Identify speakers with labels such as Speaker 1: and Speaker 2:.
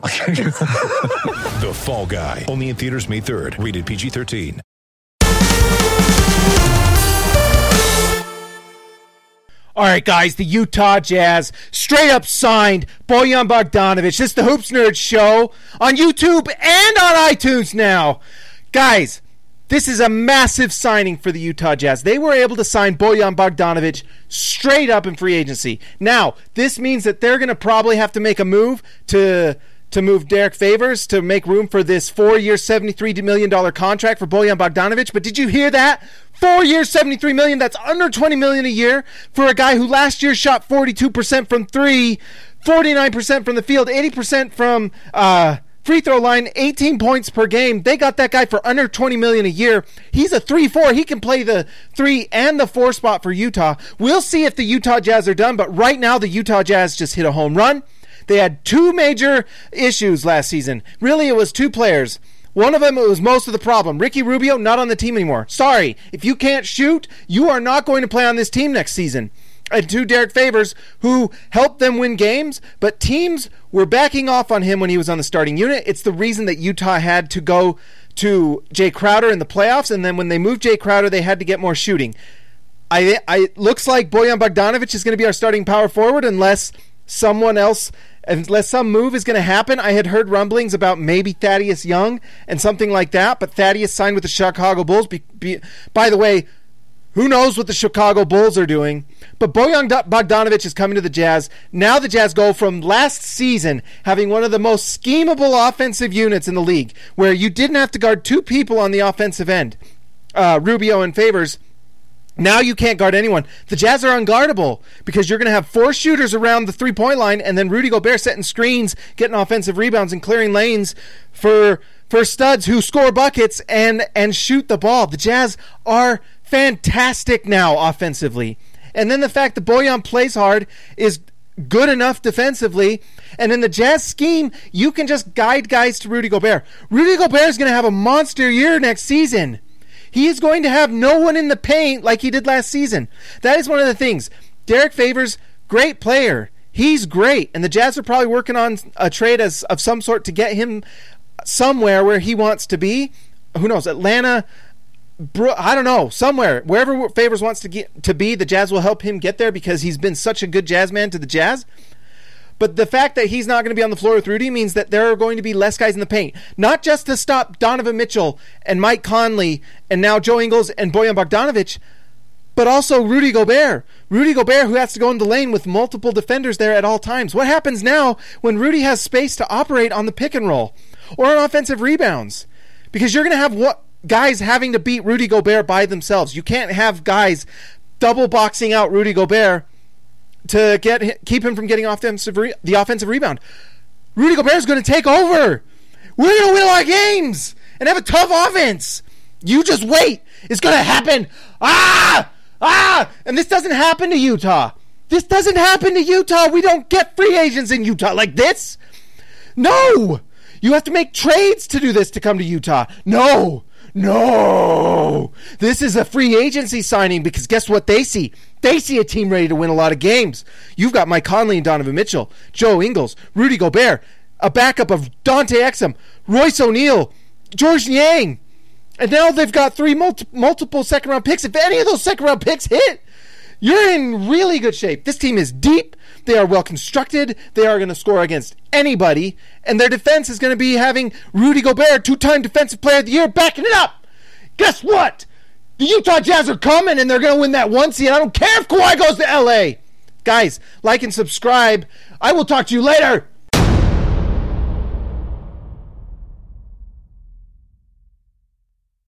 Speaker 1: The Fall Guy. Only in theaters May 3rd. Rated PG-13.
Speaker 2: All right, guys, the Utah Jazz straight up signed Bojan Bogdanovic. This is the Hoops Nerd Show on YouTube and on iTunes now. Guys, this is a massive signing for the Utah Jazz. They were able to sign Bojan Bogdanovic straight up in free agency. Now, this means that they're going to probably have to make a move to to move Derrick Favors to make room for this four-year, $73 million contract for Bojan Bogdanovic. But did you hear that? Four years, 73 million. That's under 20 million a year for a guy who last year shot 42% from three, 49% from the field, 80% from uh, free throw line, 18 points per game. They got that guy for under 20 million a year. He's a 3-4. He can play the 3 and the 4 spot for Utah. We'll see if the Utah Jazz are done, but right now the Utah Jazz just hit a home run. They had two major issues last season. Really, it was two players. One of them was most of the problem. Ricky Rubio, not on the team anymore. Sorry. If you can't shoot, you are not going to play on this team next season. And two Derrick Favors, who helped them win games, but teams were backing off on him when he was on the starting unit. It's the reason that Utah had to go to Jae Crowder in the playoffs, and then when they moved Jae Crowder, they had to get more shooting. I, I looks like Bojan Bogdanovic is going to be our starting power forward unless someone else unless some move is going to happen. I had heard rumblings about maybe Thaddeus Young and something like that, but Thaddeus signed with the Chicago Bulls. Be, be, by the way, who knows what the Chicago Bulls are doing? But Bojan Bogdanovic is coming to the Jazz. Now the Jazz go from last season having one of the most schemable offensive units in the league, where you didn't have to guard two people on the offensive end, uh, Rubio and Favors now you can't guard anyone. The Jazz are unguardable because you're going to have four shooters around the three point line, and then Rudy Gobert setting screens, getting offensive rebounds, and clearing lanes for for studs who score buckets and and shoot the ball. The Jazz are fantastic now offensively, and then the fact that Bojan plays hard is good enough defensively. And in the Jazz scheme, you can just guide guys to Rudy Gobert. Rudy Gobert is going to have a monster year next season. He is going to have no one in the paint like he did last season. That is one of the things. Derrick Favors, great player. He's great, and the Jazz are probably working on a trade as of some sort to get him somewhere where he wants to be. Who knows? Atlanta. I don't know. Somewhere, wherever Favors wants to get to be, the Jazz will help him get there because he's been such a good Jazz man to the Jazz. But the fact that he's not going to be on the floor with Rudy means that there are going to be less guys in the paint. Not just to stop Donovan Mitchell and Mike Conley and now Joe Ingles and Bojan Bogdanovic, but also Rudy Gobert. Rudy Gobert, who has to go in the lane with multiple defenders there at all times. What happens now when Rudy has space to operate on the pick and roll or on offensive rebounds? Because you're going to have what guys having to beat Rudy Gobert by themselves. You can't have guys double boxing out Rudy Gobert to get keep him from getting offensive re- the offensive rebound. Rudy Gobert is going to take over. We're going to win a lot of games and have a tough offense. You just wait. It's going to happen. Ah! Ah! And this doesn't happen to Utah. This doesn't happen to Utah. We don't get free agents in Utah like this. No! You have to make trades to do this to come to Utah. No! No! This is a free agency signing because guess what they see? They see a team ready to win a lot of games. You've got Mike Conley and Donovan Mitchell, Joe Ingles, Rudy Gobert, a backup of Dante Exum, Royce O'Neale, Georges Niang. And now they've got three multi- multiple second round picks. If any of those second round picks hit, you're in really good shape. This team is deep. They are well constructed. They are going to score against anybody. And their defense is going to be having Rudy Gobert, two time Defensive Player of the Year, backing it up. Guess what? The Utah Jazz are coming and they're going to win that one seed. I don't care if Kawhi goes to LA. Guys, like and subscribe. I will talk to you later.